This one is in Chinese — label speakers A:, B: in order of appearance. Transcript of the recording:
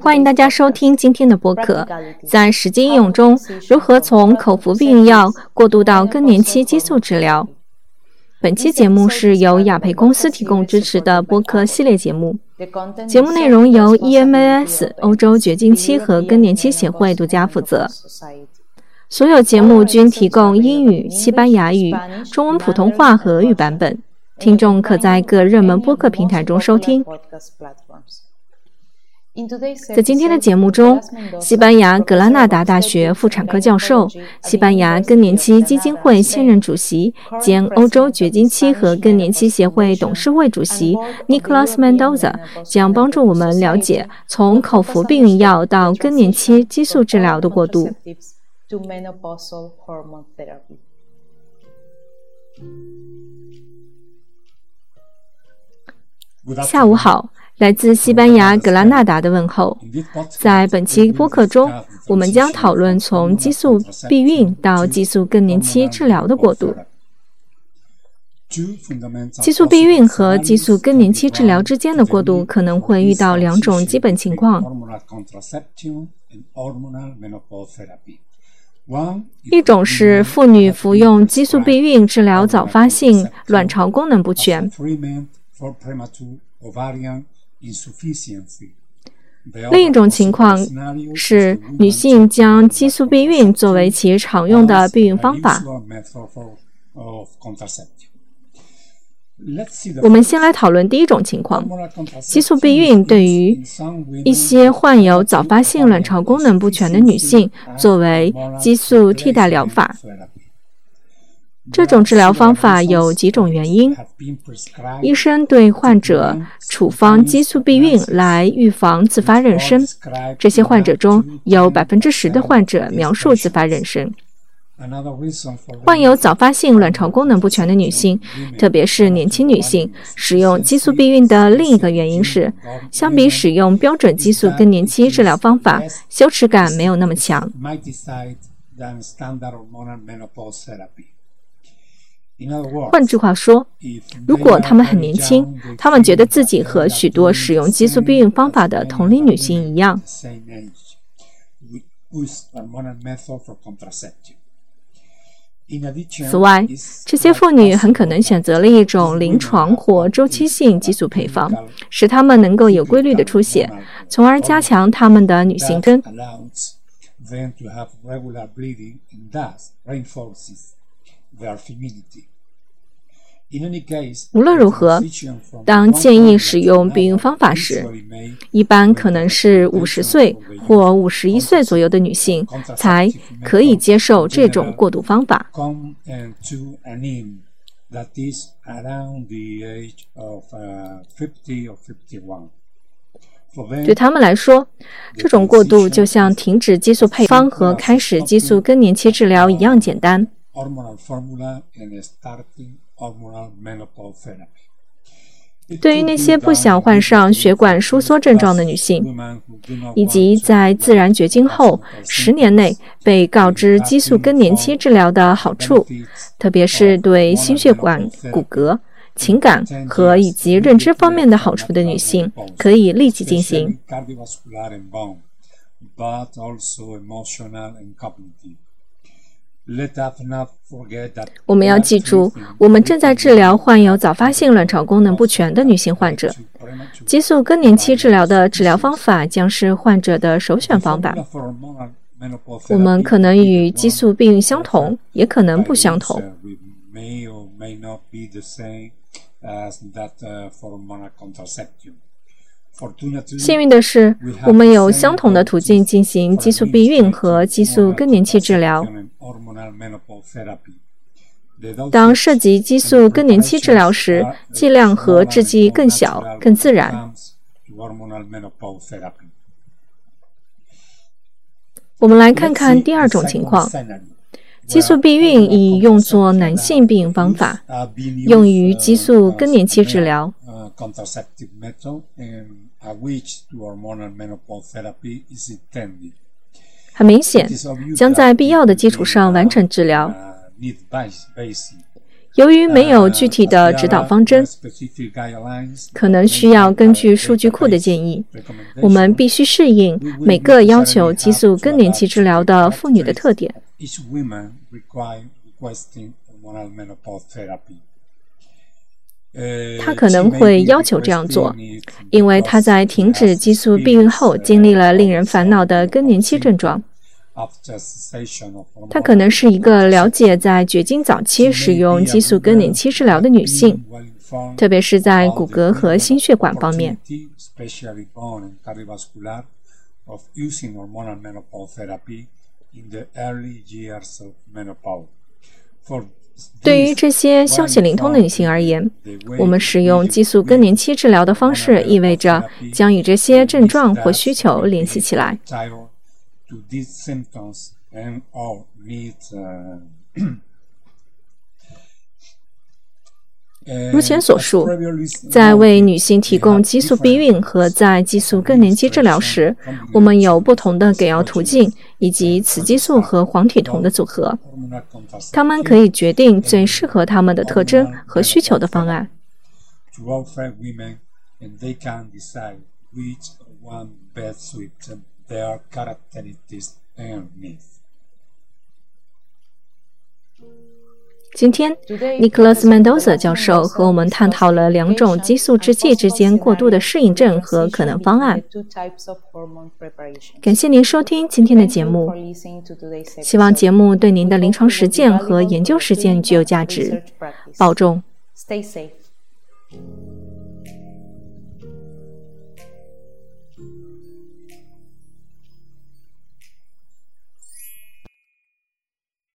A: 欢迎大家收听今天的播客。在实际应用中，如何从口服避孕药过渡到更年期激素治疗？本期节目是由雅培公司提供支持的播客系列节目。节目内容由 EMAS 欧洲绝经期和更年期协会独家负责。所有节目均提供英语、西班牙语、中文普通话和俄语版本，听众可在各热门播客平台中收听。在今天的节目中，西班牙格拉纳达大学妇产科教授、西班牙更年期基金会现任主席兼欧洲绝经期和更年期协会董事会主席 Nicolas Mendoza 将帮助我们了解从口服避孕药到更年期激素治疗的过渡。下午好。来自西班牙格拉纳达的问候。在本期播客中，我们将讨论从激素避孕到激素更年期治疗的过渡。激素避孕和激素更年期治疗之间的过渡可能会遇到两种基本情况：一种是妇女服用激素避孕治疗早发性卵巢功能不全。另一种情况是，女性将激素避孕作为其常用的避孕方法。我们先来讨论第一种情况：激素避孕对于一些患有早发性卵巢功能不全的女性作为激素替代疗法。这种治疗方法有几种原因。医生对患者处方激素避孕来预防自发妊娠，这些患者中有百分之十的患者描述自发妊娠。患有早发性卵巢功能不全的女性，特别是年轻女性，使用激素避孕的另一个原因是，相比使用标准激素更年期治疗方法，羞耻感没有那么强。换句话说，如果她们很年轻，她们觉得自己和许多使用激素避孕方法的同龄女性一样。此外，这些妇女很可能选择了一种临床或周期性激素配方，使她们能够有规律的出血，从而加强她们的女性征。无论如何，当建议使用避孕方法时，一般可能是五十岁或五十一岁左右的女性才可以接受这种过渡方法。对他们来说，这种过渡就像停止激素配方和开始激素更年期治疗一样简单。对于那些不想患上血管收缩症状的女性，以及在自然绝经后十年内被告知激素更年期治疗的好处，特别是对心血管、骨骼、情感和以及认知方面的好处的女性，可以立即进行。我们要记住，我们正在治疗患有早发性卵巢功能不全的女性患者。激素更年期治疗的治疗方法将是患者的首选方法。我们可能与激素病相同，也可能不相同。幸运的是，我们有相同的途径进行激素避孕和激素更年期治疗。当涉及激素更年期治疗时，剂量和制剂更小、更自然。我们来看看第二种情况：激素避孕已用作男性避孕方法，用于激素更年期治疗。很明显，将在必要的基础上完成治疗。由于没有具体的指导方针，可能需要根据数据库的建议，我们必须适应每个要求激素更年期治疗的妇女的特点。他可能会要求这样做，因为他在停止激素避孕后经历了令人烦恼的更年期症状。她可能是一个了解在绝经早期使用激素更年期治疗的女性，特别是在骨骼和心血管方面。对于这些消息灵通的女性而言，我们使用激素更年期治疗的方式意味着将与这些症状或需求联系起来。如前所述，在为女性提供激素避孕和在激素更年期治疗时，我们有不同的给药途径以及雌激素和黄体酮的组合，它们可以决定最适合她们的特征和需求的方案。今天，Nicholas Mendoza 教授和我们探讨了两种激素制剂之间过度的适应症和可能方案。感谢您收听今天的节目，希望节目对您的临床实践和研究实践具有价值。保重。Stay safe.